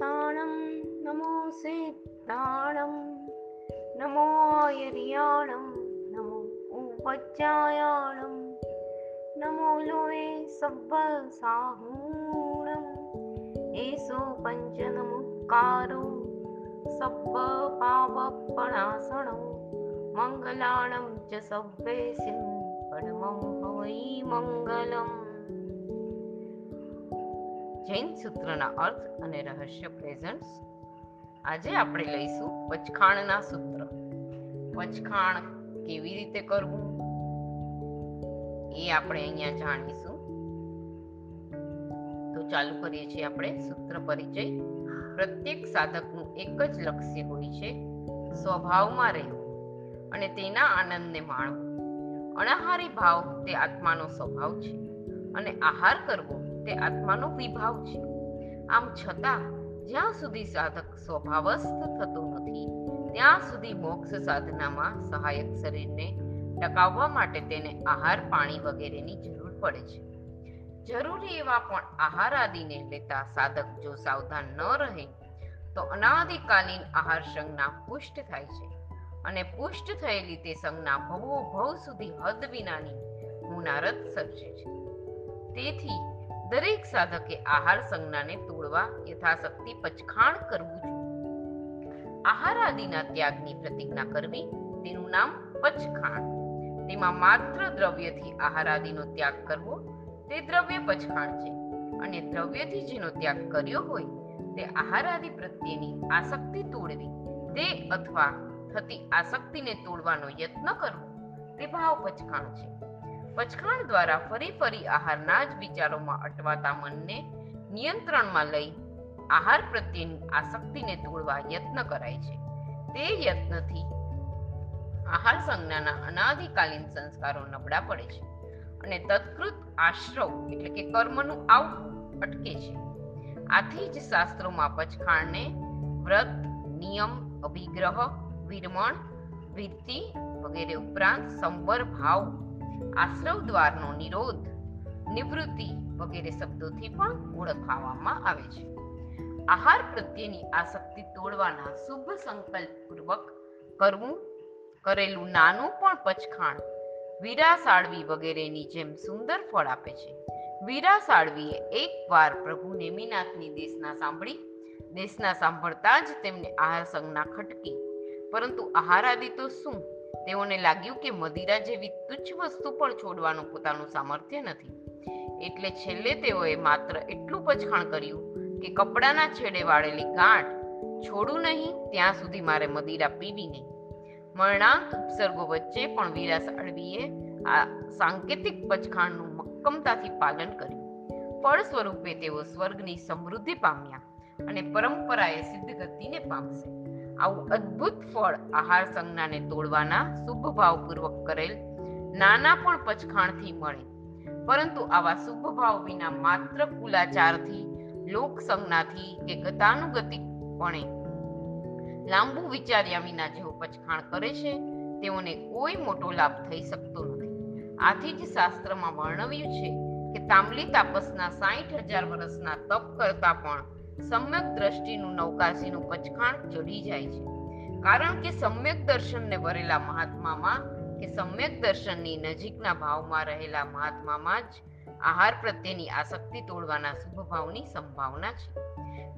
ताणं नमो प्राणं नमो आयर्याणं नमो उपजायाणं नमो लोये सब्बसाहूणम् एषो पञ्च नमूकारो मङ्गलाणं च सभे सिंह परमं भवै मङ्गलम्। જૈન સૂત્રના અર્થ અને રહસ્ય પ્રેઝન્ટ્સ આજે આપણે લઈશું પચખાણના સૂત્ર. પચખાણ કેવી રીતે કરવું? એ આપણે અહીંયા જાણીશું. તો ચાલુ કરીએ છીએ આપણે સૂત્ર પરિચય. પ્રત્યેક સાધકનું એક જ લક્ષ્ય હોય છે, સ્વભાવમાં રહેવું અને તેના આનંદને માણવું. અણાહારી ભાવ તે આત્માનો સ્વભાવ છે અને આહાર કરવો તે આત્માનો વિભાવ છે. આમ છતાં, જ્યાં સુધી સાધક સ્વભાવસ્થ થતો નથી, ત્યાં સુધી મોક્ષ સાધનામાં સહાયક શરીરને ટકાવવા માટે તેને આહાર, પાણી વગેરેની જરૂર પડે છે. જરૂરી એવા પણ આહાર આદિને લેતા સાધક જો સાવધાન ન રહે, તો અનાદિકાલીન આહાર સંજ્ઞા પુષ્ટ થાય છે અને પુષ્ટ થયેલી તે સંજ્ઞા ભવો ભવ સુધી હદ વિનાની મુનારત સર્જે છે. તેથી દરેક સાધકે આહાર સંજ્ઞાને તોડવા યથાશક્તિ પચખાણ કરવું જોઈએ. આહાર આદિના ત્યાગની પ્રતિજ્ઞા કરવી તેનું નામ પચખાણ. તેમાં માત્ર દ્રવ્યથી આહાર આદિનો ત્યાગ કરવો તે દ્રવ્ય પચખાણ છે. અને દ્રવ્યથી જેનો ત્યાગ કર્યો હોય તે આહાર આદિ પ્રત્યેની આસક્તિ તોડવી તે અથવા થતી આસક્તિને તોડવાનો યત્ન કરવો તે ભાવ પચખાણ છે. પચખાણ દ્વારા ફરી ફરી આહારના જ વિચારોમાં અટવાતા મનને નિયંત્રણમાં લઈ આહાર પ્રત્યેની આસક્તિને તોડવા યત્ન કરાય છે. તે યત્નથી આહાર સંજ્ઞાના અનાદિકાલીન સંસ્કારો નબળા પડે છે અને તત્કૃત આશ્રવ એટલે કે કર્મનું આવવું અટકે છે. આથી જ શાસ્ત્રોમાં પચખાણને વ્રત, નિયમ, અભિગ્રહ, વિરમણ, વીરતી વગેરે ઉપરાંત સંવર ભાવ આશ્રવ દ્વારનો નિરોધ, નિવૃત્તિ વગેરે શબ્દોથી પણ ઓળખાવામાં આવે છે. આહાર પ્રત્યેની આસક્તિ તોડવાના શુભ સંકલ્પ પૂર્વક કરવું, કરેલું નાનું પણ પચખાણ વીરા સાળવી વગેરેની જેમ સુંદર ફળ આપે છે. વીરા સાળવીએ એકવાર પ્રભુ નેમિનાથની દેશના સાંભળી, દેશના સાંભળતા જ તેમને આહાર સંજ્ઞા ખટકી. પરંતુ આહાર આદિ તો શું? તેઓને લાગ્યું કે મદિરા જેવી તુચ્છ વસ્તુ પણ છોડવાનું પોતાનું સામર્થ્ય નથી. એટલે છેલ્લે તેઓએ માત્ર એટલું પછાણ કર્યું કે કપડાના છેડે વાળેલી ગાંઠ છોડું નહીં, ત્યાં સુધી મારે મદિરા પીવી નહીં. મરણાંક ઉપસર્ગો વચ્ચે પણ વીરા સાળવીએ આ સાંકેતિક પચખાણનું મક્કમતાથી પાલન કર્યું. ફળ સ્વરૂપે તેઓ સ્વર્ગની સમૃદ્ધિ પામ્યા અને પરંપરાએ સિદ્ધ ગતિને પામશે. આવું અદ્ભુત ફળ આહાર સંજ્ઞાને તોડવાના શુભ ભાવપૂર્વક કરેલ નાના પણ પચખાણથી મળે. પરંતુ આવા શુભ ભાવ વિના માત્ર કુલાચારથી, લોક સંજ્ઞાથી કે ગતાનુગતિકપણે લાંબુ વિચાર્યા વિના જેઓ પચખાણ કરે છે, તેઓને કોઈ મોટો લાભ થઈ શકતો નથી. આથી જ શાસ્ત્રમાં વર્ણવ્યું છે કે તાંબલી તાપસના સાઠ હજાર વર્ષના તપ કરતા પણ સમ્યક દ્રષ્ટિનું નૌકાસીનું પચખાણ ચડી જાય છે. કારણ કે સમ્યક દર્શનને વરેલા મહાત્મામાં કે સમ્યક દર્શનની નજીકના ભાવમાં રહેલા મહાત્મામાં જ આહાર પ્રત્યેની આસક્તિ તોડવાના શુભ ભાવની સંભાવના છે.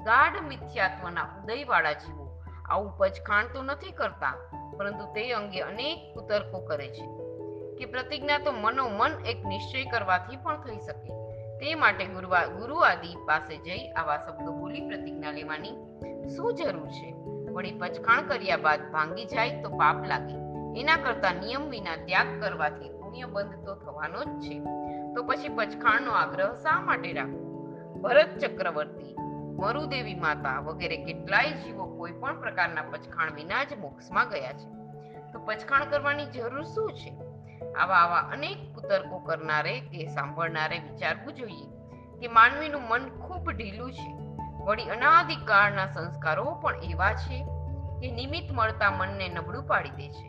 ગાઢ મિથ્યાત્વના ઉદયવાળા જીવો આવું પચખાણ તો નથી કરતા, પરંતુ તે અંગે અનેક કુતર્કો કરે છે. કે પ્રતિજ્ઞા તો મનોમન એક નિશ્ચય કરવાથી પણ થઈ શકે. તે માટે ગુરુવા ગુરુ આદિ પાસે જઈ આવા શબ્દો બોલી પ્રતિજ્ઞા લેવાની શું જરૂર છે? વળી પચખાણ કર્યા બાદ ભાંગી જાય તો પાપ લાગે. એના કરતા નિયમ વિના ત્યાગ કરવાથી પુણ્ય બંધ તો થવાનો જ છે. તો પછી પચખાણનો આગ્રહ શા માટે રાખવો? ભરત ચક્રવર્તી, મરુદેવી માતા વગેરે કેટલાય જીવો કોઈ પણ પ્રકારના પચખાણ વિના જ મોક્ષમાં ગયા છે. તો પચખાણ કરવાની જરૂર શું છે? આવા આવા અનેક કુતર્કો કરનારે કે સાંભળનારે વિચારવું જોઈએ કે માનવીનું મન ખૂબ ઢીલું છે. વળી અનાદિકાળના સંસ્કારો પણ એવા છે કે નિમિત્ત મળતા મનને નબળું પાડી દે છે.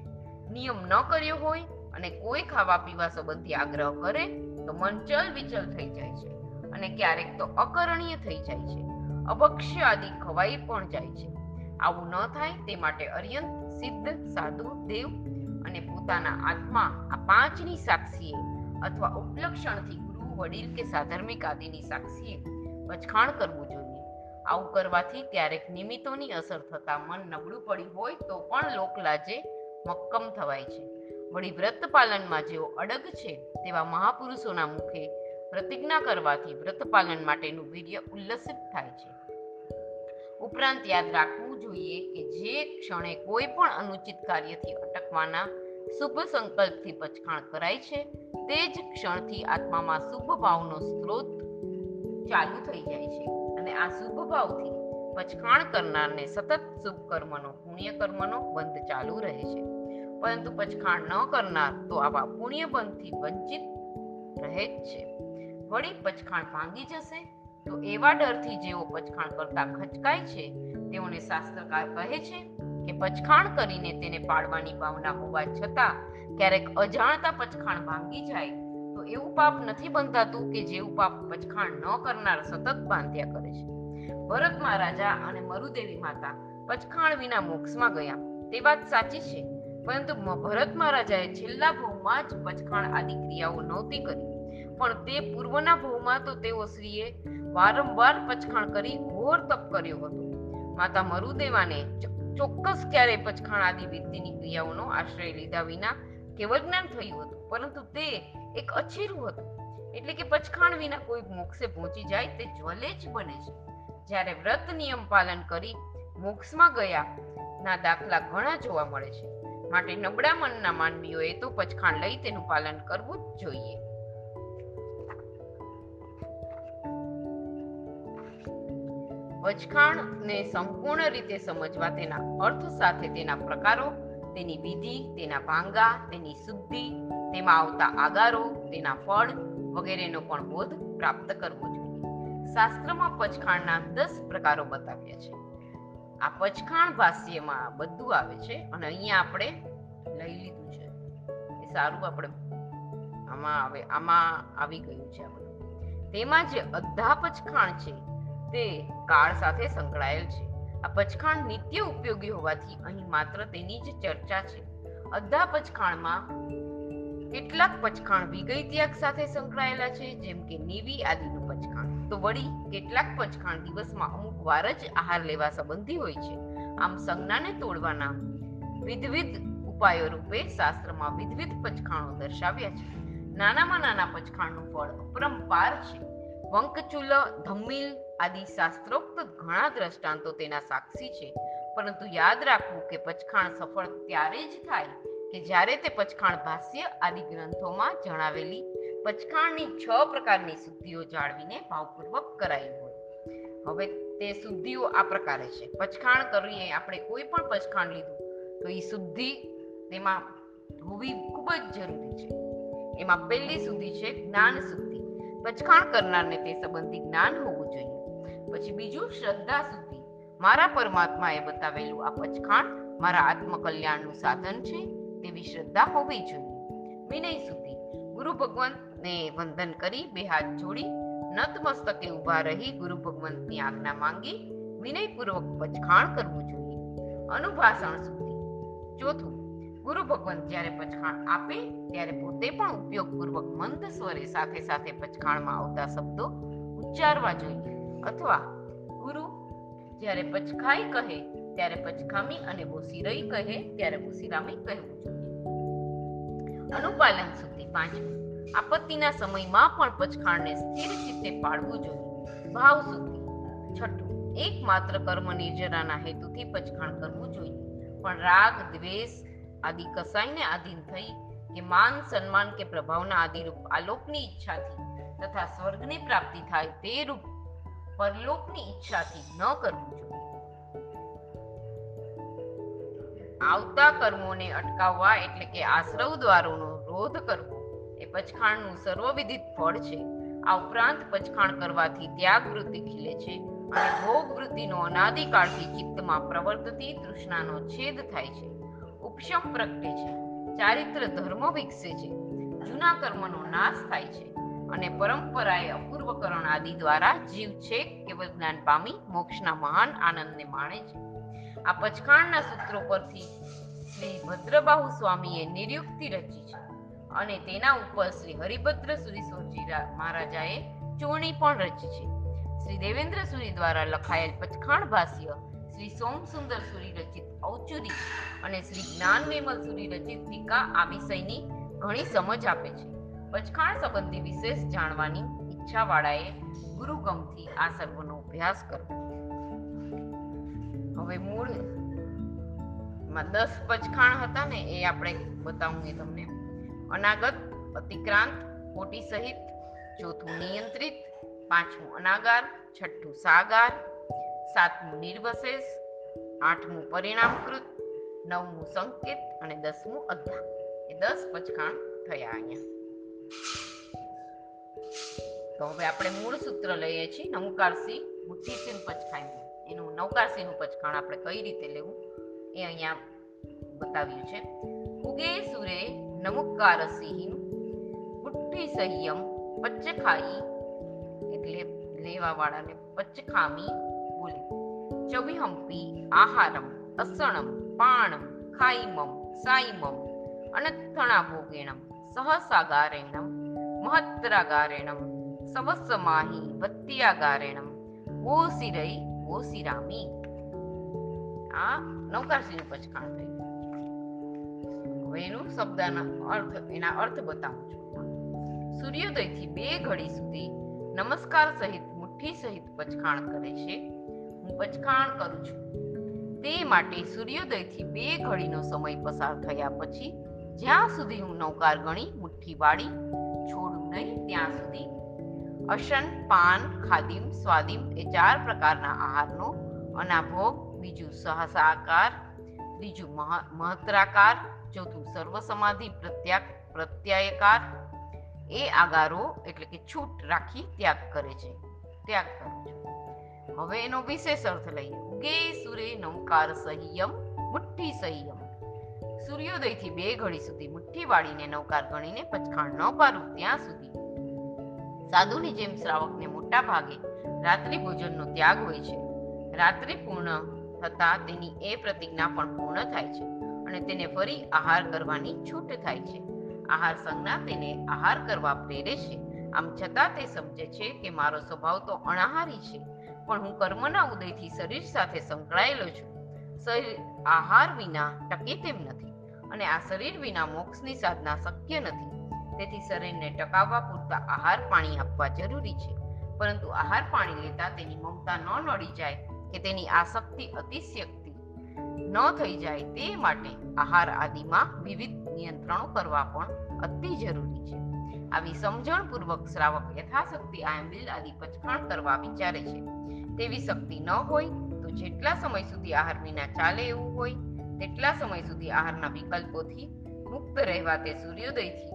નિયમ ન કર્યો હોય અને કોઈ ખાવા પીવા સંબંધી આગ્રહ કરે તો મન ચલ વિચલ થઈ જાય છે અને ક્યારેક તો અકરણીય થઈ જાય છે. અભક્ષ્ય આદિ ખવાઈ પણ જાય છે. આવું ન થાય તે માટે અર્યંત, સિદ્ધ, સાધુ, દેવ પોતાના આત્મા આ પાંચની સાક્ષીએ અથવા ઉપલક્ષણથી ગુરુ, વડીલ કે સાધર્મિક આદિની સાક્ષીએ પછખાણ કરવું જોઈએ. આવું કરવાથી ક્યારેક નિમિત્તોની અસર થતા મન નબળું પડ્યું હોય તો પણ લોકલાજે મક્કમ થવાય છે. વળી વ્રત પાલનમાં જેઓ અડગ છે તેવા મહાપુરુષોના મુખે પ્રતિજ્ઞા કરવાથી વ્રત પાલન માટેનું વીર્ય ઉલ્લસિત થાય છે. ઉપરાંત યાદ રાખવું જોઈએ કે જે ક્ષણે કોઈ પણ અનુચિત કાર્યથી અટકવાના શુભ સંકલ્પથી પચખાણ કરાય છે. તે જ ક્ષણથી આત્મામાં શુભ ભાવનો સ્ત્રોત ચાલુ થઈ જાય છે. અને આ શુભ ભાવથી પચખાણ કરનારને સતત શુભ કર્મનો, પુણ્ય કર્મનો બંધ ચાલુ રહે છે. પરંતુ પચખાણ ન કરનાર તો આવા પુણ્ય બંધથી વંચિત રહે જ છે. વળી પચખાણ ભાંગી જશે તો એવા ડરથી જેઓ પચખાણ કરતા ખચકાય છે, તેઓને શાસ્ત્રકાર કહે છે કે પચખાણ કરીને તેને પાડવાની ભાવના હોવા છતાં ક્યારેક અજાણતા પચખાણ ભાંગી જાય, તો એવું પાપ નથી બંધાતું કે જેવું પાપ પચખાણ ન કરનાર સતત બાંધ્યા કરે છે. ભરત મહારાજા અને મરુદેવી માતા પચખાણ વિના મોક્ષમાં ગયા. તે વાત સાચી છે, પરંતુ ભરત મહારાજાએ છેલ્લા ભવમાં જ પચખાણ આદિ ક્રિયાઓ નહોતી કરી. પણ તે પૂર્વના ભવમાં તો તેઓ શ્રીએ વારંવાર પચખાણ કરી ઘોર તપ કર્યો હતો. માતા મરુદેવાને ચોક્કસ ક્યારેય પચખાણ આદિ વિધિની ક્રિયાઓનો આશ્રય લીધા વિના કેવળ જ્ઞાન થયું હતું, પરંતુ તે એક અછેરું હતું. એટલે કે પચખાણ વિના કોઈ મોક્ષે પહોંચી જાય તે જ્વલે જ બને છે. જ્યારે વ્રત નિયમ પાલન કરી મોક્ષમાં ગયા, ના દાખલા ઘણા જોવા મળે છે. માટે નબળા મનના માનવીઓએ તો પચખાણ લઈ તેનું પાલન કરવું જ જોઈએ. પચખાણને સંપૂર્ણ રીતે સમજવા તેના અર્થ સાથે તેના પ્રકારો, તેની વિધિ, તેના ભાંગા, તેની શુદ્ધિ, તેમાં આવતા આગારો, તેના ફળ વગેરેનો પણ બોધ પ્રાપ્ત કરવો જોઈએ. શાસ્ત્રમાં પચખાણના દસ પ્રકારો બતાવ્યા છે. આ પચખાણ ભાષ્યમાં બધું આવે છે અને અહીંયા આપણે લઈ લીધું છે. એ સારું આપણે આમાં આવે, આમાં આવી ગયું છે આ તેમાં જે અધા પચખાણ છે તે કાળ સાથે સંકળાયેલ છે. આ પચખાણ નિત્ય ઉપયોગી હોવાથી અહીં માત્ર તેની જ ચર્ચા છે. અધા પચખાણમાં કેટલાક પચખાણ વિગય ત્યાગ સાથે સંકળાયેલા છે, જેમ કે નીવી આદિનું પચખાણ. તો વળી કેટલાક પચખાણ દિવસમાં અમુક વાર જ આહાર લેવા સંબંધી હોય છે. આમ સંજ્ઞાને તોડવાના વિધવિધ ઉપાયો રૂપે શાસ્ત્રમાં વિધવિધ પચખાણો દર્શાવ્યા છે. નાનામાં નાના પચખાણનું ફળ અપરંપાર છે. વંકચુલ, ધમ્મિલ આદિ શાસ્ત્રોક્ત ઘણા દ્રષ્ટાંતો તેના સાક્ષી છે. પરંતુ યાદ રાખવું કે પચખાણ સફળ ત્યારે જ થાય કે જ્યારે તે પચખાણ ભાષ્ય આદિ ગ્રંથોમાં જણાવેલી પચખાણની છ પ્રકારની શુદ્ધિઓ જાળવીને ભાવપૂર્વક કરાઈ હોય. હવે તે શુદ્ધિઓ આ પ્રકારે છે. પચખાણ કરીએ, આપણે કોઈ પણ પચખાણ લીધું, તો એ શુદ્ધિ તેમાં હોવી ખૂબ જ જરૂરી છે. એમાં પહેલી શુદ્ધિ છે જ્ઞાન શુદ્ધિ પચખાણ કરનારને તે સંબંધી જ્ઞાન હોવું જોઈએ. પછી બીજું શ્રદ્ધા સુધી. મારા પરમાત્માએ બતાવેલું આ પચખાણ મારા આત્મકલ્યાણનું સાધન છે, તેવી શ્રદ્ધા હોવી જોઈએ. વિનય સુધી. ગુરુ ભગવંતને વંદન કરી બે હાથ જોડી, નતમસ્તકે ઊભા રહી ગુરુ ભગવંતની આજ્ઞા માંગી, વિનયપૂર્વક પચખાણ કરવું જોઈએ. અનુભાષણ સુધી. ચોથું. ગુરુ ભગવંત જ્યારે પચખાણ આપે, ત્યારે પોતે પણ ઉપયોગપૂર્વક મંદ સ્વરે સાથે સાથે પચખાણમાં આવતા શબ્દો ઉચ્ચારવા જોઈએ. અથવા ગુરુ જ્યારે પચખાઈ કહે, ત્યારે પચખામી અને બોસીરઈ કહે, ત્યારે બોસીરામી કહેવું જોઈએ. અનુપાલન સુધી પાંચમું. આપત્તિના સમયમાં પણ પચખાણને સ્થિર ચિત્તે પાડવું જોઈએ. ભાવ સુધી છઠ્ઠું. એકમાત્ર કર્મ નિર્જરાના હેતુથી પચખાણ કરવું જોઈએ. પણ રાગ, દ્વેષ આદિ કસાઈને આધીન થઈ કે માન, સન્માન કે પ્રભાવના આદિ રૂપ આલોકની ઈચ્છાથી તથા સ્વર્ગની પ્રાપ્તિ થાય તે રૂપ પરલોકની ઈચ્છાથી ન કરવું જોઈએ. આવતા કર્મોને અટકાવવા એટલે કે આશ્રવ દ્વારોનો રોધ કરવો, એ પચખાણનું સર્વવિધિત ફળ છે. આ ઉપરાંત પચખાણ કરવાથી ત્યાગ વૃત્તિ ખીલે છે અને ભોગ વૃત્તિનો અનાદિકાળથી ચિત્તમાં પ્રવર્તતી તૃષ્ણાનો છેદ થાય છે. ઉપશમ પ્રગટે છે. ચારિત્ર ધર્મ વિકસે છે. જૂના કર્મનો નાશ થાય છે. અને પરંપરાએ અપૂર્વકરણ આદિ દ્વારા જીવ છે કેવલ જ્ઞાન પામી મોક્ષના મહાન આનંદને માણે છે. આ પચખાણના સૂત્રો પરથી શ્રી ભદ્રબાહુ સ્વામીએ નિર્યુક્તિ રચી છે અને તેના ઉપર શ્રી હરિભદ્ર સુરી રા- મહારાજાએ ચોરણી પણ રચી છે. શ્રી દેવેન્દ્ર સુરી દ્વારા લખાયેલ પચખાણ ભાષ્ય શ્રી સોમસુંદર સુરી રચિત ઔચુરી અને શ્રી જ્ઞાન વિમલ સુરી રચિત ટીકા આ વિષયની ઘણી સમજ આપે છે. પચખાણ સંબંધી વિશેષ જાણવાની ઈચ્છાવાળાએ ગુરુગમથી આ સર્વનો અભ્યાસ કરવો હવે મૂળમાં દસ પચખાણ હતા ને, એ આપણે બતાવું એ તમને. અનાગત, અતિક્રાંત, કોટી સહિત, ચોથું નિયંત્રિત, પાંચમું અનાગાર, છઠ્ઠું સાગાર, સાતમું નિર્વશેષ, આઠમું પરિણામકૃત, નવમું સંકેત અને દસમું અધ્યા એ દસ પચખાણ થયા અહીંયા. તો હવે આપણે મૂળ સૂત્ર લઈએ છીએ નમુકારસી મુઠ્ઠીસીન પચખાણનું એનું નવકારસીનું પચખાણ આપણે કઈ રીતે લેવું એ અહીંયા બતાવ્યું છે. ઉગે સુરે નમુકારસીહીન મુઠ્ઠી સંયમ પચખાઈ એટલે લેવા વાળાને બોલી. ચવી હંપી આહારમ, અસણમ, પાણમ, ખાઈમમ, સાઈમમ અનથણા ભોગેણમ સહસાગારેણમ મહત્રાગારેણમ સમસમાહી વત્યાગારેણમ ઓસિરઈ ઓસિરામી આ નવકારસીનું પચખાણ થયું હવે એનું શબ્દના અર્થ એના અર્થ બતાવું છું સૂર્યોદયથી બે ઘડી સુધી નમસ્કાર સહિત મુઠ્ઠી સહિત પચખાણ કરે છે હું પચખાણ કરું છું તે માટે સૂર્યોદયથી બે ઘડીનો સમય પસાર થયા પછી જ્યાં સુધી હું નૌકાર ગણી મુઠ્ઠી વાળી છોડું નહીં, ત્યાં સુધી. અશન, પાન, ખાદિમ, સ્વાદિમ એ ચાર પ્રકારના આહારનો અનાભોગ, બીજું સહસાકાર ત્રીજું મહ- મહત્રાકાર, ચોથું સર્વ સમાધિ પ્રત્યાક, પ્રત્યાયકાર. એ આગારો એટલે કે છૂટ રાખી ત્યાગ કરે છે. ત્યાગ કરે છે. હવે એનો વિશેષ અર્થ લઈએ. ઉગે સુરે નમકાર સંયમ, મુઠ્ઠી સંયમ. સૂર્યોદયથી બે ઘડી સુધી મુઠ્ઠી વાળીને નૌકાર ગણીને પચખાણ ન પારું ત્યાં સુધી. સાધુની જેમ શ્રાવકને મોટા ભાગે રાત્રિ ભોજનનો ત્યાગ હોય છે. રાત્રિ પૂર્ણ થતા તેની એ પ્રતિજ્ઞા પણ પૂર્ણ થાય છે અને તેને ફરી આહાર કરવાની છૂટ થાય છે. આહાર સંજ્ઞા તેને આહાર કરવા પ્રેરે છે. આમ છતાં તે સમજે છે કે મારો સ્વભાવ તો અણાહારી છે, પણ હું કર્મના ઉદયથી શરીર સાથે સંકળાયેલો છું. શરીર આહાર વિના ટકે તેમ નથી. અને આ શરીર વિના મોક્ષની સાધના શક્ય નથી. તેથી શરીરને ટકાવવા પૂરતા આહાર પાણી આપવા જરૂરી છે. પરંતુ આહાર પાણી લેતા તેની મમતા ન નડી જાય કે તેની આસક્તિ અતિશક્તિ ન થઈ જાય તે માટે આહાર આદિમાં વિવિધ નિયંત્રણો કરવા પણ અતિ જરૂરી છે. આવી સમજણપૂર્વક શ્રાવક યથાશક્તિ આયંબિલ આદિ પચખાણ કરવા વિચારે છે. તેવી શક્તિ ન હોય તો જેટલા સમય સુધી આહાર વિના ચાલે એવું હોય તેટલા સમય સુધી આહારના વિકલ્પોથી મુક્ત રહેવા તે સૂર્યોદયથી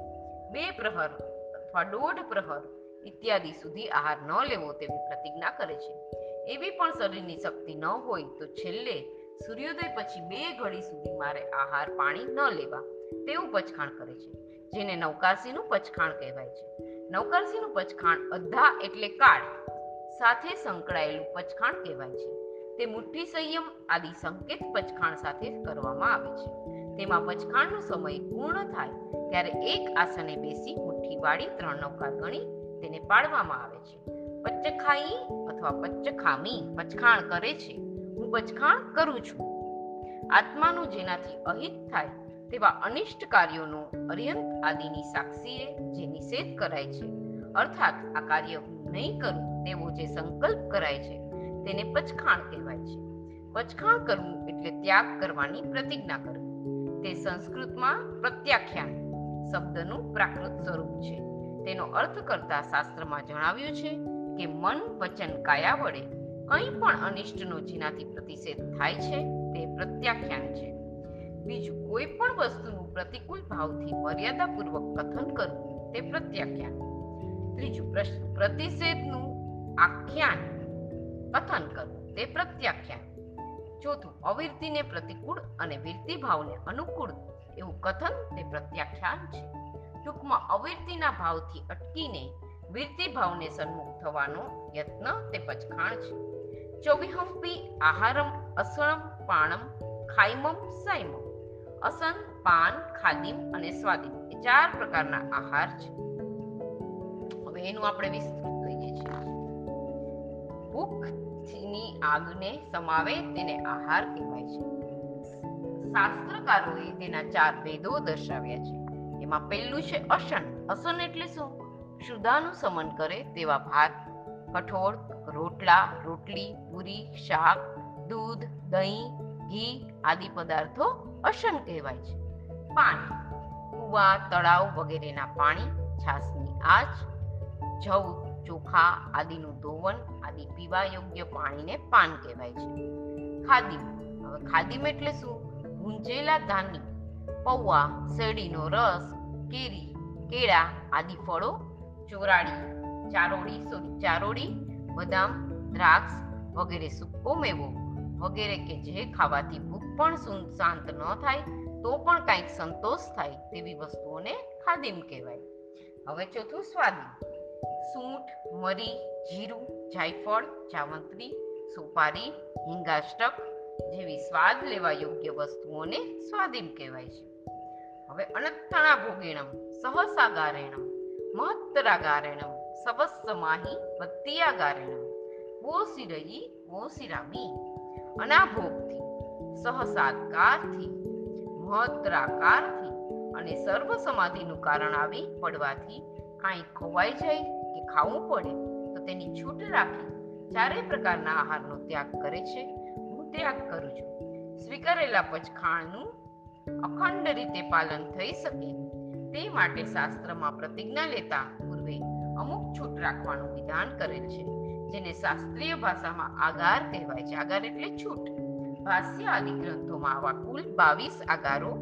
બે પ્રહર અથવા દોઢ પ્રહર ઇત્યાદિ સુધી આહાર ન લેવો તેવી પ્રતિજ્ઞા કરે છે. એવી પણ શરીરની શક્તિ ન હોય તો છેલ્લે સૂર્યોદય પછી બે ઘડી સુધી મારે આહાર પાણી ન લેવા તેવું પચખાણ કરે છે, જેને નવકારસીનું પચખાણ કહેવાય છે. નવકારસીનું પચખાણ અધ્ધા એટલે કાળ સાથે સંકળાયેલું પચખાણ કહેવાય છે. તે મુઠ્ઠી સંયમ આદિ સંકેત પચખાણ સાથે કરવામાં આવે છે. તેમાં પચખાણનો સમય પૂર્ણ થાય ત્યારે એક આસને બેસી મુઠ્ઠી વાળી ત્રણ નૌકાર ગણી તેને પાડવામાં આવે છે. પચ્ચખાઈ અથવા પચ્ચખામી પચખાણ કરે છે. હું પચખાણ કરું છું. આત્માનું જેનાથી અહિત થાય તેવા અનિષ્ટ કાર્યોનો અર્યંત આદિની સાક્ષીએ જે નિષેધ કરાય છે. અર્થાત આ કાર્ય હું નહીં કરું તેવો જે સંકલ્પ કરાય છે. તેને પચખાણ કહેવાય છે. પચખાણ કરવું એટલે ત્યાગ કરવાની પ્રતિજ્ઞા કરવી. તે સંસ્કૃતમાં પ્રત્યાખ્યાન શબ્દનું પ્રાકૃત સ્વરૂપ છે. તેનો અર્થ કરતા શાસ્ત્રમાં જણાવ્યું છે કે મન વચન કાયા વડે કંઈ પણ અનિષ્ટનો જેનાથી પ્રતિષેધ થાય છે તે પ્રત્યાખ્યાન છે. બીજું, કોઈ પણ વસ્તુનું પ્રતિકૂળ ભાવથી મર્યાદાપૂર્વક કથન કરવું તે પ્રત્યાખ્યાન. ત્રીજું, પ્રશ્ન, પ્રતિષેધનું આખ્યાન કથન કરવું તે પ્રત્યાખ્યા ચોથું, અવિરતિને પ્રતિકૂળ અને વિરતિ ભાવને અનુકૂળ. એવું કથન તે પ્રત્યાખ્યાન છે. ટૂંકમાં, અવિરતિના ભાવથી અટકીને વિરતિ ભાવને સન્મુખ થવાનો યત્ન તે પચખાણ છે. ચોવીહંપી, આહારમ, અસણમ, પાણમ, ખાઈમમ સાઈમમ અસન, પાન, ખાદિમ અને સ્વાદિમ. એ ચાર પ્રકારના આહાર છે. હવે એનું આપણે વિસ્તૃત કહીએ છીએ. ભૂખની આગને સમાવે તેને આહાર કહેવાય છે. શાસ્ત્રકારોએ તેના ચાર ભેદો દર્શાવ્યા છે. એમાં પહેલું છે અશન અસન એટલે શું? શુદ્ધાનું સમન કરે તેવા ભાત, કઠોળ, રોટલા, રોટલી, પૂરી, શાક, દૂધ, દહીં, ઘી આદિ પદાર્થો અશન કહેવાય છે. પાણી કુવા, તળાવ વગેરેના પાણી છાસની આજ જવ ચોખા આદિનું ધોવન આદિ પીવા યોગ્ય પાણીને પાન કહેવાય છે. ખાદીમ હવે ખાદીમ એટલે શું? ભૂંજેલા ધાન્ય, પૌવા, શેરડીનો રસ, કેરી, કેળા આદિ ફળો ચોરાડી ચારોડી સોરી ચારોડી બદામ, દ્રાક્ષ વગેરે સૂકો મેવો વગેરે કે જે ખાવાથી ભૂખ પણ શાંત ન થાય, તો પણ કાંઈક સંતોષ થાય તેવી વસ્તુઓને ખાદીમ કહેવાય. હવે ચોથું સ્વાદી સૂંઠ, મરી, જીરું, જાયફળ જાવંત્રી સુપારી, હિંગાષ્ટક જેવી સ્વાદ લેવા યોગ્ય વસ્તુઓને સ્વાદિમ કહેવાય છે. હવે અનත්තણા ભોગીણમ મહત્તરા ગારેણમ સવસ્સમાહી વત્તિયાગારેણમ વોસિરયી વોસિરામી અનાભોગથી સહસાત્કારથી મહત્તરાકારથી અને સર્વ સમાધિનું કારણ આવી પડવાથી કાંઈ ખોવાઈ જાય કે ખાવું પડે તો તેની છૂટ રાખી ચારે પ્રકારના આહારનો ત્યાગ કરે છે. હું ત્યાગ કરું છું. સ્વીકારેલા પચખાણનું અખંડ રીતે પાલન થઈ શકે. તે માટે શાસ્ત્રમાં પ્રતિજ્ઞા લેતા પૂર્વે અમુક છૂટ રાખવાનું વિધાન કરેલ છે, જેને શાસ્ત્રીય ભાષામાં આગાર કહેવાય છે. આગાર એટલે છૂટ. ભાષ્ય આદિ ગ્રંથોમાં આવા કુલ બાવીસ આગારો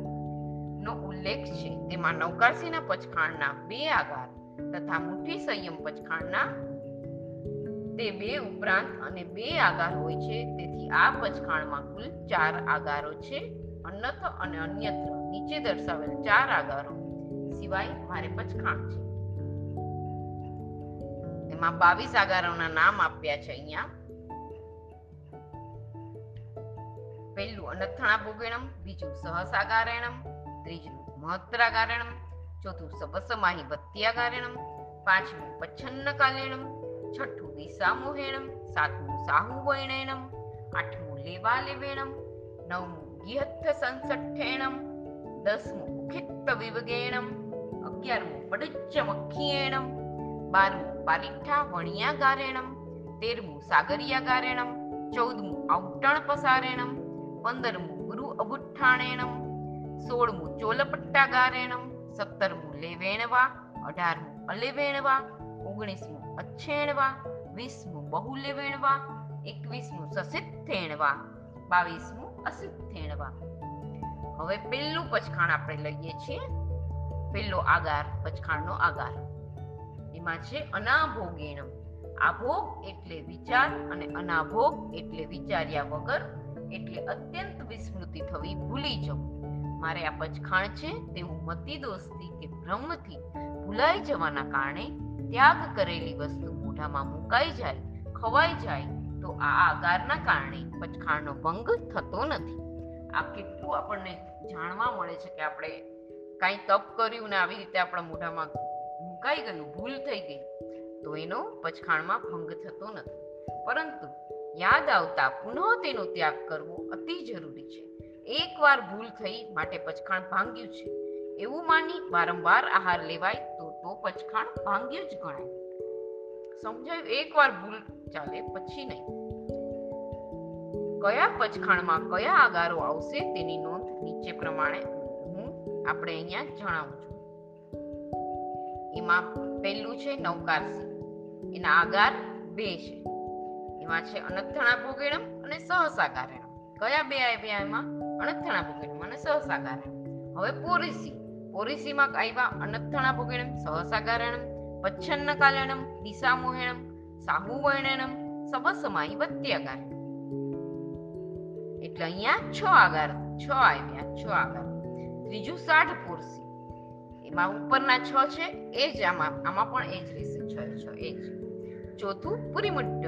નો ઉલ્લેખ છે. તેમાં નૌકારસીના પચખાણના બે આગાર તથા મુઠ્ઠી સંયમ પચખાણના તે બે ઉપરાંત અને બે આગાર હોય છે. તેથી આ પચખાણમાં કુલ ચાર આગારો છે. અન્યથ અને અન્યત્ર. નીચે દર્શાવેલ ચાર આગારો સિવાય મારે પચખાણ છે. એમાં બાવીસ આગારોના નામ આપ્યા છે અહીંયા. પહેલું અનથણા ભોગેણમ, બીજું સહસાગારેણમ, ત્રીજું મહત્રાગારેણમ ચોથું સબસમાહી વત્યાગારેણમ, પાંચમું પચ્છન્ન કાલેણમ છઠ્ઠું દિશામોહેણમ સાતમું સાહુવૈણેણમ, આઠમું લેવા લેવેણમ નવમું ગિહત્થ સંસઠ્ઠેણમ દસમું ઉખિત્ત વિવગેણમ અગિયારમું પડુચ્ચ મખિયેણમ બારમું પાલિઠ્ઠા વણિયાગારેણમ તેરમું સાગરિયાગારેણમ, ચૌદમું ઔટણ પસારેણમ પંદરમું ગુરુ અબુઠ્ઠાણેણમ સોળમું ચોલપટ્ટાગારેણમ સત્તરમું લેવેણવા, અઢારમું અલેવેણવા, ઓગણીસમું અચ્છેણવા વીસમું બહુલેવેણવા એકવીસમું સસિદ્ધેણવા, બાવીસમું અસિદ્ધેણવા. હવે પેલું પચખાણ આપણે લઈએ છીએ. પેલો આગાર, પચખાણનો આગાર. એમાં છે અનાભોગેણમ. આભોગ એટલે વિચાર અને અનાભોગ એટલે વિચાર્યા વગર એટલે અત્યંત વિસ્મૃતિ થવી ભૂલી જવું. મારે આ પચખાણ છે તેવું મતિ દોસ્તી કે ભ્રમથી ભૂલાઈ જવાના કારણે ત્યાગ કરેલી વસ્તુ મોઢામાં મુકાઈ જાય, ખવાઈ જાય, તો આ આગારના કારણે પચખાણનો ભંગ થતો નથી. આ કેટલું આપણને જાણવા મળે છે કે આપણે કાંઈ તપ કર્યું ને આવી રીતે આપણા મોઢામાં મુકાઈ ગયું, ભૂલ થઈ ગઈ, તો એનો પચખાણમાં ભંગ થતો નથી. પરંતુ યાદ આવતા પુનઃ તેનો ત્યાગ કરવો અતિ જરૂરી છે. એકવાર ભૂલ થઈ માટે પચખાણ ભાંગ્યું છે. એવું માની વારંવાર આહાર લેવાય તો તો પચખાણ ભાંગ્યું જ ગણાય. સમજાયું? એકવાર ભૂલ ચાલે પછી નહીં. કયા પચખાણમાં કયા આગારો આવશે તેની નોંધ નીચે પ્રમાણે હું આપણે અહીંયા જણાવું છું. એમાં પહેલું છે નવકારસી એના આગાર બે છે. એમાં છે અનથણા ભોગેણમ અને સહસાગારેણમ કયા બે આવ્યા એમાં? અનથણા ભોગેણમ અને સહસાગારેણમ હવે પોરિસી. પોરિસીમાં આવ્યા અનથણા ભોગેણમ સહસાગારેણમ પચ્છન્ન કાલેણમ દિશામોહેણમ સાહુવર્ણેણમ સબસમાઈ વત્યાગાર એટલે અહીંયા છ આગાર, છ આવ્યા, છ આગાર. ત્રીજું સાઠ પોરસી. એમાં ઉપરના છ છે, એ જ આમાં આમાં પણ એ જ રહેશે, છ છ, એ જ. ચોથું પુરીમુટ્ટ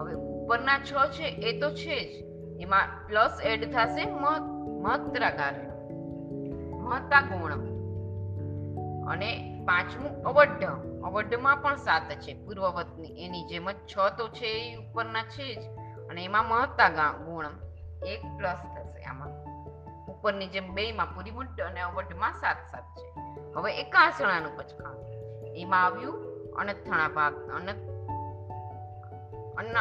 હવે ઉપરના છ છે, એ તો છે જ. એમાં પ્લસ એડ થશે મહત્રાગાર મહત્તા ગુણ અને પાંચમું અવઢ. અવઢમાં પણ સાત છે. પૂર્વવતની એની જેમ જ છ તો છે એ ઉપરના છે જ. અને એમાં મહત્તા ગુણ એક પ્લસ થશે આમાં. ઉપરની જેમ બેયમાં પૂરી મુઢ અને અવઢમાં સાત સાત છે. હવે એકાસણાનું પચખાણ એમાં આવ્યું અનથણા ભાગ, અનથ અન્ના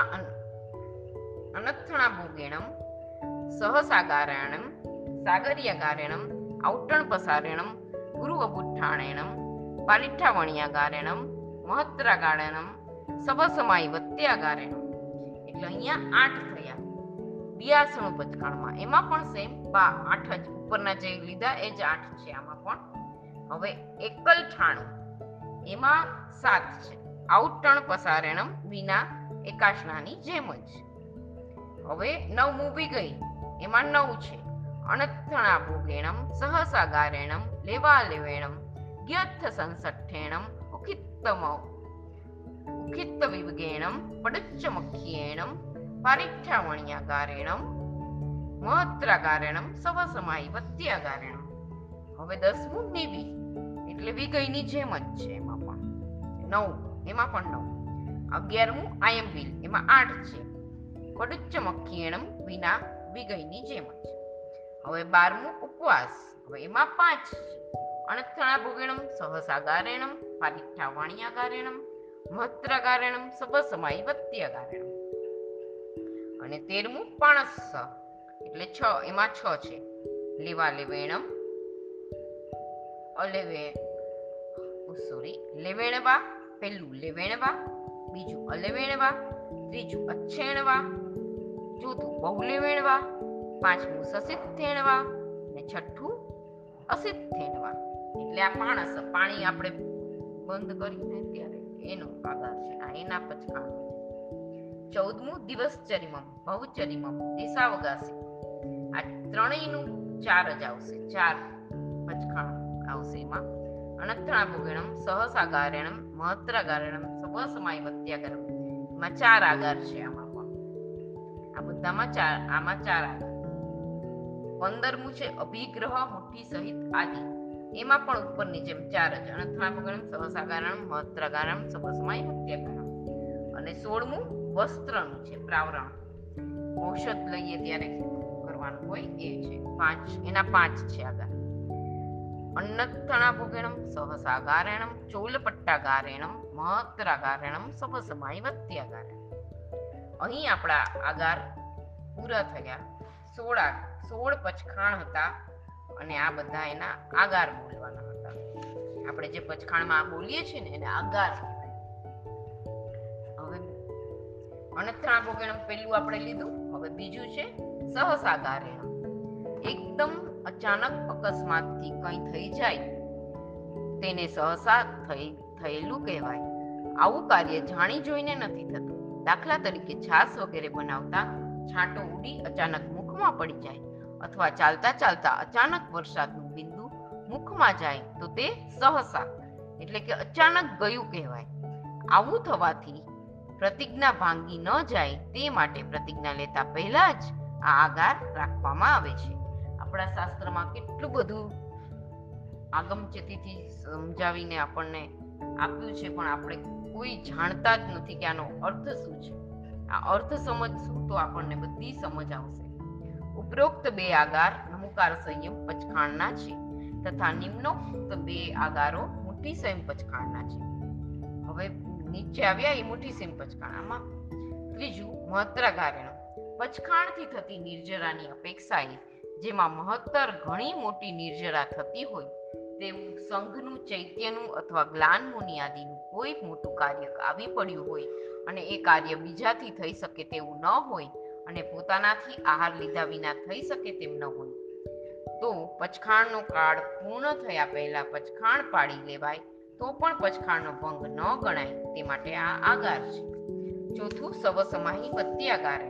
સાગર્યગારેણમ ઔટણ પસારેણમ ગુરુ અબુઠ્ઠાણેણમ પાલિઠ્ઠાવણિયાગારેણમ મહત્રાગારેણમ સભસમાય વત્યાગારેણમ એટલે અહીંયા આઠ થયા. બિયાસણું પચખાણમાં એમાં પણ સેમ બા, આઠ જ. ઉપરના જે લીધા, એ જ આઠ છે આમાં પણ. હવે એકલ ઠાણું. એમાં સાત છે. આઉટણ પસારેણમ વિના એકાશનાની જેમ જ. હવે નવ બી ગઈ. એમાં નવ છે. અણથણા ભોગેણમ સહસા ગારેણમ લેવા લેવેણમ ગ્યથ સંસઠ્ઠેણમ ઉખિત્તમ ઉખિત્ત વિવગેણમ પડચ્ચ મખ્યેણમ મહત્રા ગારેણમ સવસમાઈ વત્યાગારેણમ હવે દસમું નિવી, એટલે વિગયની જેમ જ છે એમાં પણ. નવ, એમાં પણ નવ. અગિયારમું આયંબિલ, એમાં આઠ છે. પડુચ્ચ મખ્યેણમ વિના વિગયની જેમ જ હવે બારમું ઉપવાસ હવે એમાં પાંચ અણથણા ભોગેણમ સહસાગારેણમ ગારેણમ વાણિયાગારેણમ મહત્રગારેણમ સબસમાઈ વત્યગારેણમ અને તેરમું પાણસ એટલે છ એમાં છ છે લેવા લેવેણમ અલેવે સોરી લેવેણવા પહેલું લેવેણવા બીજું અલેવેણવા ત્રીજું અચ્છેણવા ચોથું બહુલેવેણવા પાંચમું સસિદ્ધેણવા અને છઠ્ઠું અસિદ્ધેણવા એટલે આ માણસ પાણી આપણે બંધ કરીને ત્યારે એનો આધાર છે. આ એના પચકાણ ચૌદમું દિવસચરિમમ ભવચરિમમ દિશાવગાસી. આ ત્રણેયનું ચાર જ આવશે. ચાર પચખાણ આવશે એમાં. અનંતણા ભોગણમ સહસાગારેણમ, મહત્રાગારેણમ સવસમાય વત્યાગરમ એમાં ચાર આગાર છે આમાં. આ બધામાં ચાર આમાં ચાર આવે પંદરમું છે અભિગ્રહ, મુઠ્ઠી સહિત આદિ. એમાં પણ ઉપરની જેમ ચાર જ અનંતણા ભોગણમ સહસાગારણમ મહત્રાગારણમ સવસમાય વત્યાગરમ અને સોળમું વસ્ત્રનું છે, પ્રાવરણ. ઔષધ લઈએ ત્યારે કરવાનું હોય એ છે. પાંચ, એના પાંચ છે આગળ. અન્નથણા ભોગેણમ, સહસાગારેણમ, ચોલપટ્ટાગારેણમ, મહત્રાગારેણમ સભસમાય વત્યાગારેણમ અહીં આપણા આગાર પૂરા થયા. સોળ સોળ પચખાણ હતા અને આ બધા એના આગાર બોલવાના હતા. આપણે જે પચખાણમાં બોલીએ છીએ ને એને આગાર હવે અનથણા ભોગેણમ પેલું આપણે લીધું, હવે બીજું છે સહસાગારેણમ એકદમ અચાનક અકસ્માતથી કંઈ થઈ જાય, તેને સહસા થઈ, થયેલું કહેવાય. આવું કાર્ય જાણી જોઈને નથી થતું. દાખલા તરીકે છાસ વગેરે બનાવતા છાંટો ઉડી અચાનક મુખમાં પડી જાય અથવા ચાલતા ચાલતા અચાનક વરસાદનું બિંદુ મુખમાં જાય તો તે સહસા એટલે કે અચાનક ગયું કહેવાય. આવું થવાથી પ્રતિજ્ઞા ભાંગી ન જાય તે માટે પ્રતિજ્ઞા લેતા પહેલા જ આ આગાર રાખવામાં આવે છે. આપણા શાસ્ત્રમાં કેટલું બધું આગમચેતીથી સમજાવીને આપણને આપ્યું છે, પણ આપણે કોઈ જાણતા જ નથી કે આનો અર્થ શું છે. આ અર્થ સમજશું તો આપણને બધી સમજ આવશે. ઉપરોક્ત બે આગાર નમુકાર સંયમ પચખાણના છે તથા નિમ્નોક્ત બે આગારો મુઠ્ઠી સંયમ પચખાણના છે. હવે નીચે આવ્યા એ મુઠ્ઠી સંયમ પચખાણામાં. ત્રીજું, મહત્રાગારેણ. પચખાણથી થતી નિર્જરાની અપેક્ષાએ જેમાં મહત્તર ઘણી મોટી નિર્જરા થતી હોય તેવું સંઘનું ચૈત્યનું અથવા જ્ઞાન મુનિ આદિનું કોઈ મોટું કાર્ય આવી પડ્યું હોય અને એ કાર્ય બીજાથી થઈ શકે તેવું ન હોય અને પોતાનાથી આહાર લીધા વિના થઈ શકે તેમ ન હોય. તો પચખાણનો કાળ પૂર્ણ થયા પહેલા પચખાણ પાડી લેવાય, તો પણ પચખાણનો ભંગ ન ગણાય, તે માટે આ આગાર છે. ચોથું, સવસમાહી વત્યાગાર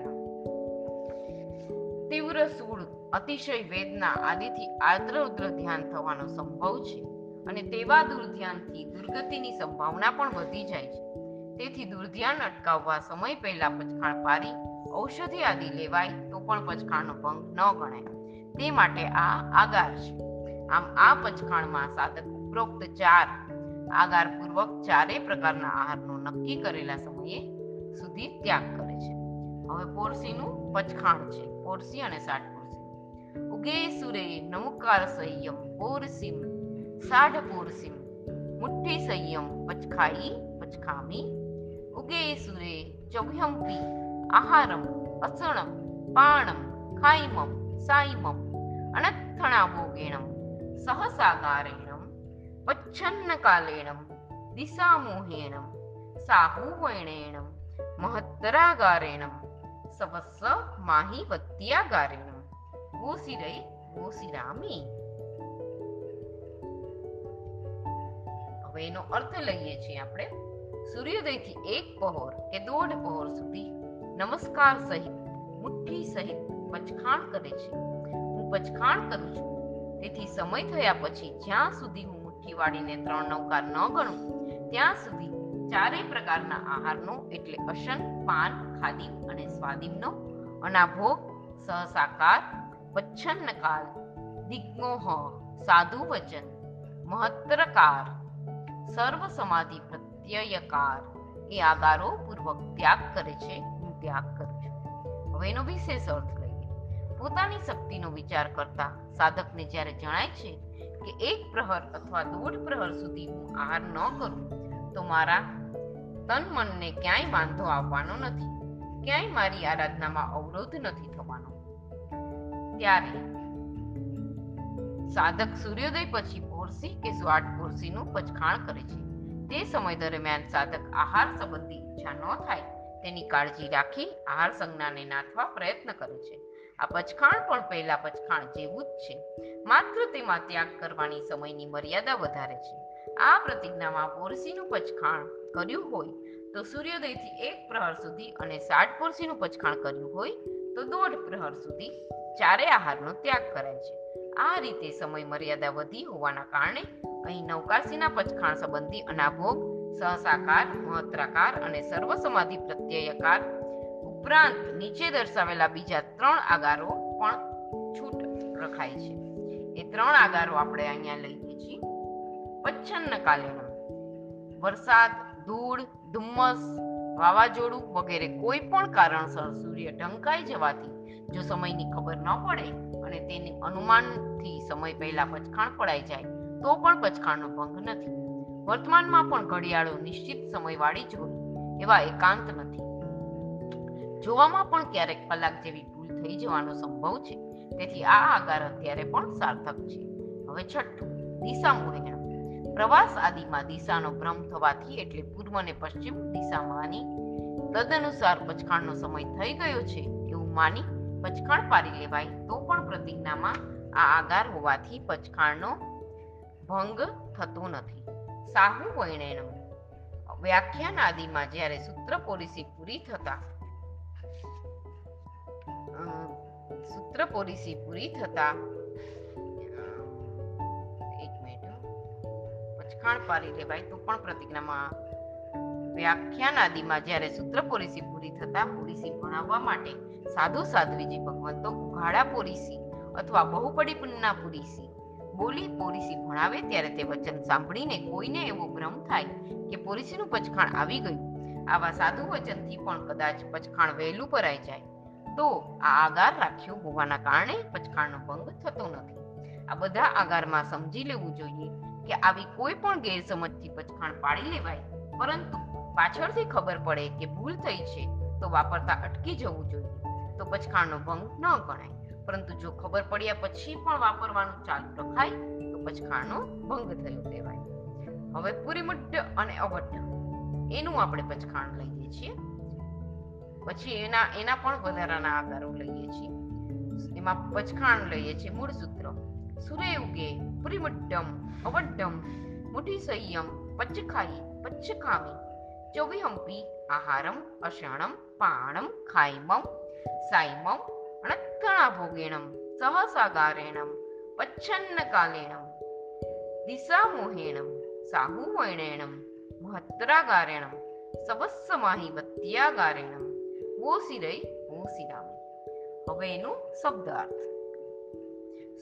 તીવ્ર સૂળ અતિશય વેદના આદિથી આર્દ્ર ઉદ્ર ધ્યાન થવાનો સંભવ છે અને તેવા દુર્ધ્યાનથી દુર્ગતિની સંભાવના પણ વધી જાય છે. તેથી દુર્ધ્યાન અટકાવવા સમય પહેલા પચખાણ પારી, ઔષધિ આદિ લેવાય તો પણ પચખાણનો ભંગ ન ગણાય. તે માટે આ આગાર છે. આમ આ પચખાણમાં સાધક ઉપરોક્ત ચાર, આગારપૂર્વક ચારેય પ્રકારના આહારનો નક્કી કરેલા સમયે સુધી ત્યાગ કરે છે. હવે પોરસીનું પચખાણ છે. પોરસી અને સાઠ પોરસી ઉગે સુરે નમુકાર સંયમ પોરસીમ સાઢ પોરસીમ મુઠ્ઠી સંયમ પચખાઈ પચખામી ઉગે સુરે ચોભ્યંપી આહારમ અસણમ પાણમ ખાઈમમ સાઈમમ અનથણાભોગેણમ સહસાગારેણમ પચ્છન્નકાલેણમ ગોસિરೈ ગોસિરામી હવે એનો અર્થ લઈએ છીએ આપણે સૂર્યોદયથી એક પહોર કે દોઢ પહોર સુધી નમસ્કાર સહિત મુઠ્ઠી સહિત પચખાણ કરે છે હું પચખાણ કરું છું તેથી સમય થયા પછી જ્યાં સુધી હું મુઠ્ઠી વાળીને ત્રણ નવકાર ન ગણું, ત્યાં સુધી ચારેય પ્રકારના આહારનો, એટલે અશન પાન, ખાદીમ અને સ્વાદિમનો અનાભોગ, સહસાકાર પચ્છન્નકાલ દિગ્મોહ સાધુ વચન મહત્તરકાર સર્વ સમાધિ પ્રત્યયકાર એ આગારો પૂર્વક ત્યાગ કરે છે. હું ત્યાગ કરું છું. હવે એનો વિશેષ અર્થ લઈએ. પોતાની શક્તિનો વિચાર કરતા સાધકને જ્યારે જણાય છે કે એક પ્રહર અથવા દોઢ પ્રહર સુધી હું આહાર ન કરું, તો મારા તન મનને ક્યાંય વાંધો આવવાનો નથી. ક્યાંય મારી આરાધનામાં અવરોધ નથી ત્યારે સાધક સૂર્યોદય પછી પોરસી કે સ્વાટ પોરસીનું પચખાણ કરે છે. તે સમય દરમિયાન સાધક આહાર સંબંધી ઈચ્છા ન થાય તેની કાળજી રાખી આહાર સંજ્ઞાને નાથવા પ્રયત્ન કરે છે. આ પચખાણ પણ પહેલા પચખાણ જેવું જ છે. માત્ર તેમાં ત્યાગ કરવાની સમયની મર્યાદા વધારે છે. આ પ્રતિજ્ઞામાં પોરસીનું પચખાણ કર્યું હોય તો સૂર્યોદયથી એક પ્રહર સુધી અને સાઠ પોરસીનું પચખાણ કર્યું હોય તો દોઢ પ્રહર સુધી ચારે આહારનો ત્યાગ કરાય છે. આ રીતે સમય મર્યાદા વધી હોવાના કારણે અહીં નવકાશીના પચખાણ સંબંધી અનાભોગ, સહસાકાર, મહત્રાકાર અને સર્વ સમાધિ પ્રત્યયકાર ઉપરાંત નીચે દર્શાવેલા બીજા ત્રણ આગારો પણ છૂટ રખાય છે. એ ત્રણ આગારો આપણે અહીંયા લઈએ છીએ. પચ્છન્ન કાલીન વરસાદ, ધૂળ, ધુમ્મસ વાવાઝોડું વગેરે કોઈ પણ કારણસર સૂર્ય ઢંકાઈ જવાથી જો સમયની ખબર ન પડે અને તેને અનુમાનથી સમય પહેલા પચખાણ પડાઈ જાય, તો પણ પચખાણનો ભંગ નથી. વર્તમાનમાં પણ ઘડિયાળો નિશ્ચિત સમયવાળી જ હોય, એવા એકાંત નથી. જોવામાં પણ ક્યારેક કલાક જેવી ભૂલ થઈ જવાનો સંભવ છે, તેથી આ આગાર અત્યારે પણ સાર્થક છે. હવે છઠ્ઠું, દિશા મોહેણ પ્રવાસ આદિમાં દિશાનો ભ્રમ થવાથી એટલે પૂર્વ અને પશ્ચિમ દિશામાંની તદનુસાર પચખાણનો સમય થઈ ગયો છે એવું માની પચખાણ પારી લેવાય તો પણ પ્રતિજ્ઞામાં આ આગાર હોવાથી પચખાણનો ભંગ થતો નથી. સાહુ વૈણેણમ વ્યાખ્યાન આદિમાં જ્યારે સૂત્ર પોલિસી પૂરી થતા સૂત્ર પોલિસી પૂરી થતા પચખાણ પારી લેવાય તો પણ પ્રતિજ્ઞામાં વ્યાખ્યાન આદિમાં જ્યારે સૂત્ર પોલિસી પૂરી થતા પોલિસી ભણાવવા માટે સાધુ સાધ્વીજી ભગવંતો ઉઘાડા પોલિસી અથવા બહુપડી પુનના પોલિસી બોલી પોલિસી ભણાવે ત્યારે તે વચન સાંભળીને કોઈને એવો ભ્રમ થાય કે પોલિસીનું પચખાણ આવી ગયું. આવા સાધુ વચનથી પણ કદાચ પચખાણ વહેલું ભરાઈ જાય. તો આ આગાર રાખ્યો હોવાના કારણે પચખાણનો ભંગ થતો નથી. આ બધા આગારમાં સમજી લેવું જોઈએ. કે આવી કોઈ પણ ગેરસમજથી પચખાણ પાડી લેવાય. પરંતુ પાછળથી ખબર પડે કે ભૂલ થઈ છે, તો વાપરતા અટકી જવું જોઈએ. તો પચખાણનો ભંગ ન ગણાય. પરંતુ જો ખબર પડ્યા પછી પણ વાપરવાનું ચાલુ રખાય, તો પચખાણનો ભંગ થયો કહેવાય. હવે પુરીમુડ્ડ અને અવઢ એનું આપણે પચખાણ લઈએ છીએ. પછી એના એના પણ વધારાના આકારો લઈએ છીએ. એમાં પચખાણ લઈએ છીએ મૂળ સૂત્ર. સુરે ઉગે પુરીમુડ્ડમ અવડ્ડમ મુઠી સંયમ પચ્ચખાઈ પચ્ચખામી ચોવિહંપી આહારમ અષાણમ પાણમ ખાયમમ સાયમમ અણત્તણા ભોગેણમ સહસાગારેણમ પચ્છન્ન કાલેણમ દિશામોહેણમ સાહુવૈણેણમ મહત્રાગારેણમ સવસ્સમાહી વત્યાગારેણમ ગોસિરય ગોસિરામ હવે એનો શબ્દાર્થ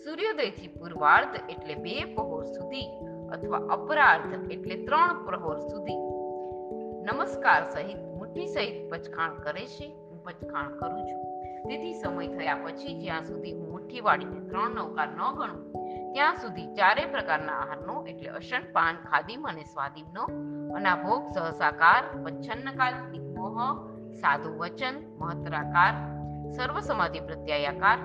સૂર્યોદયથી પૂર્વાર્ધ એટલે બે પહોર સુધી અથવા અપરાર્ધ એટલે ત્રણ પ્રહોર સુધી. નમસ્કાર સહિત મુઠ્ઠી સહિત પચખાણ કરે છે, હું પચખાણ કરું છું. તેથી સમય થયા પછી જ્યાં સુધી હું મુઠ્ઠી વાળીને ત્રણ નૌકાર ન ગણું, ત્યાં સુધી ચારે પ્રકારના આહારનો એટલે અશન પાન ખાદીમ અને સ્વાદિમનો અનાભોગ, સહસાકાર વચ્છન્નકાલ દિગ્મોહ સાધુ વચન મહત્રાકાર સર્વ સમાધિ પ્રત્યાયાકાર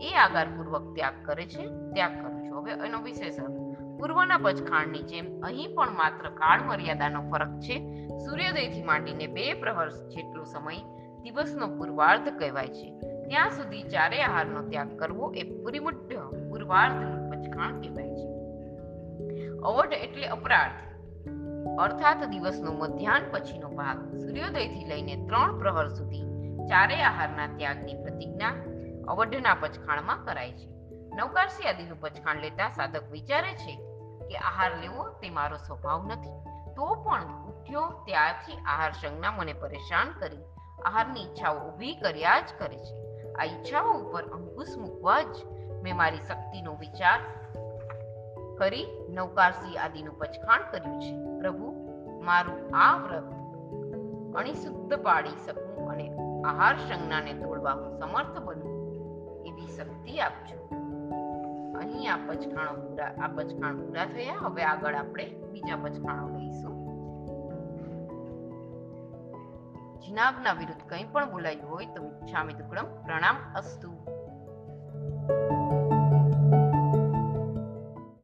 એ આગારપૂર્વક ત્યાગ કરે છે, ત્યાગ કરું છું. હવે એનો વિશેષણ, પૂર્વના પચખાણની જેમ અહીં પણ માત્ર કાળ મર્યાદાનો ફરક છે. સૂર્યોદયથી માંડીને બે પ્રહર જેટલો સમય દિવસનો પૂર્વાર્ધ કહેવાય છે. ત્યાં સુધી ચારે આહારનો ત્યાગ કરવો એ પૂરીમુઠ્ઠ પૂર્વાર્ધનું પચખાણ કહેવાય છે. અવઢ એટલે અપરાર્ધ અર્થાત દિવસનો મધ્યાહન પછીનો ભાગ સૂર્યોદયથી લઈને ત્રણ પ્રહર સુધી ચારે આહારના ત્યાગની પ્રતિજ્ઞા અવઢના પચખાણમાં કરાય છે. નવકારસી આદિનું પચખાણ લેતા સાધક વિચારે છે કે આહાર લેવો તે મારો સ્વભાવ નથી. તો પણ ઉઠ્યો ત્યારથી આહાર સંજ્ઞા મને પરેશાન કરી. આહારની ઈચ્છાઓ ઊભી કર્યા જ કરે છે. આ ઈચ્છાઓ ઉપર અંકુશ મૂકવા જ મેં મારી શક્તિનો વિચાર કરી નવકારસી આદિનું પચખાણ કર્યું છે. પ્રભુ, મારું આ વ્રત અણિશુદ્ધ પાડી શકું અને આહાર સંજ્ઞાને તોડવા હું સમર્થ બનું. એવી શક્તિ આપજો. અહીં આ પચખાણો પૂરા, આ પચખાણ પૂરા થયા. હવે આગળ આપણે બીજા પચખાણો લઈશું. જિનાબના વિરુદ્ધ કંઈ પણ બોલાયું હોય તો તુકડમ પ્રણામ અસ્તુ.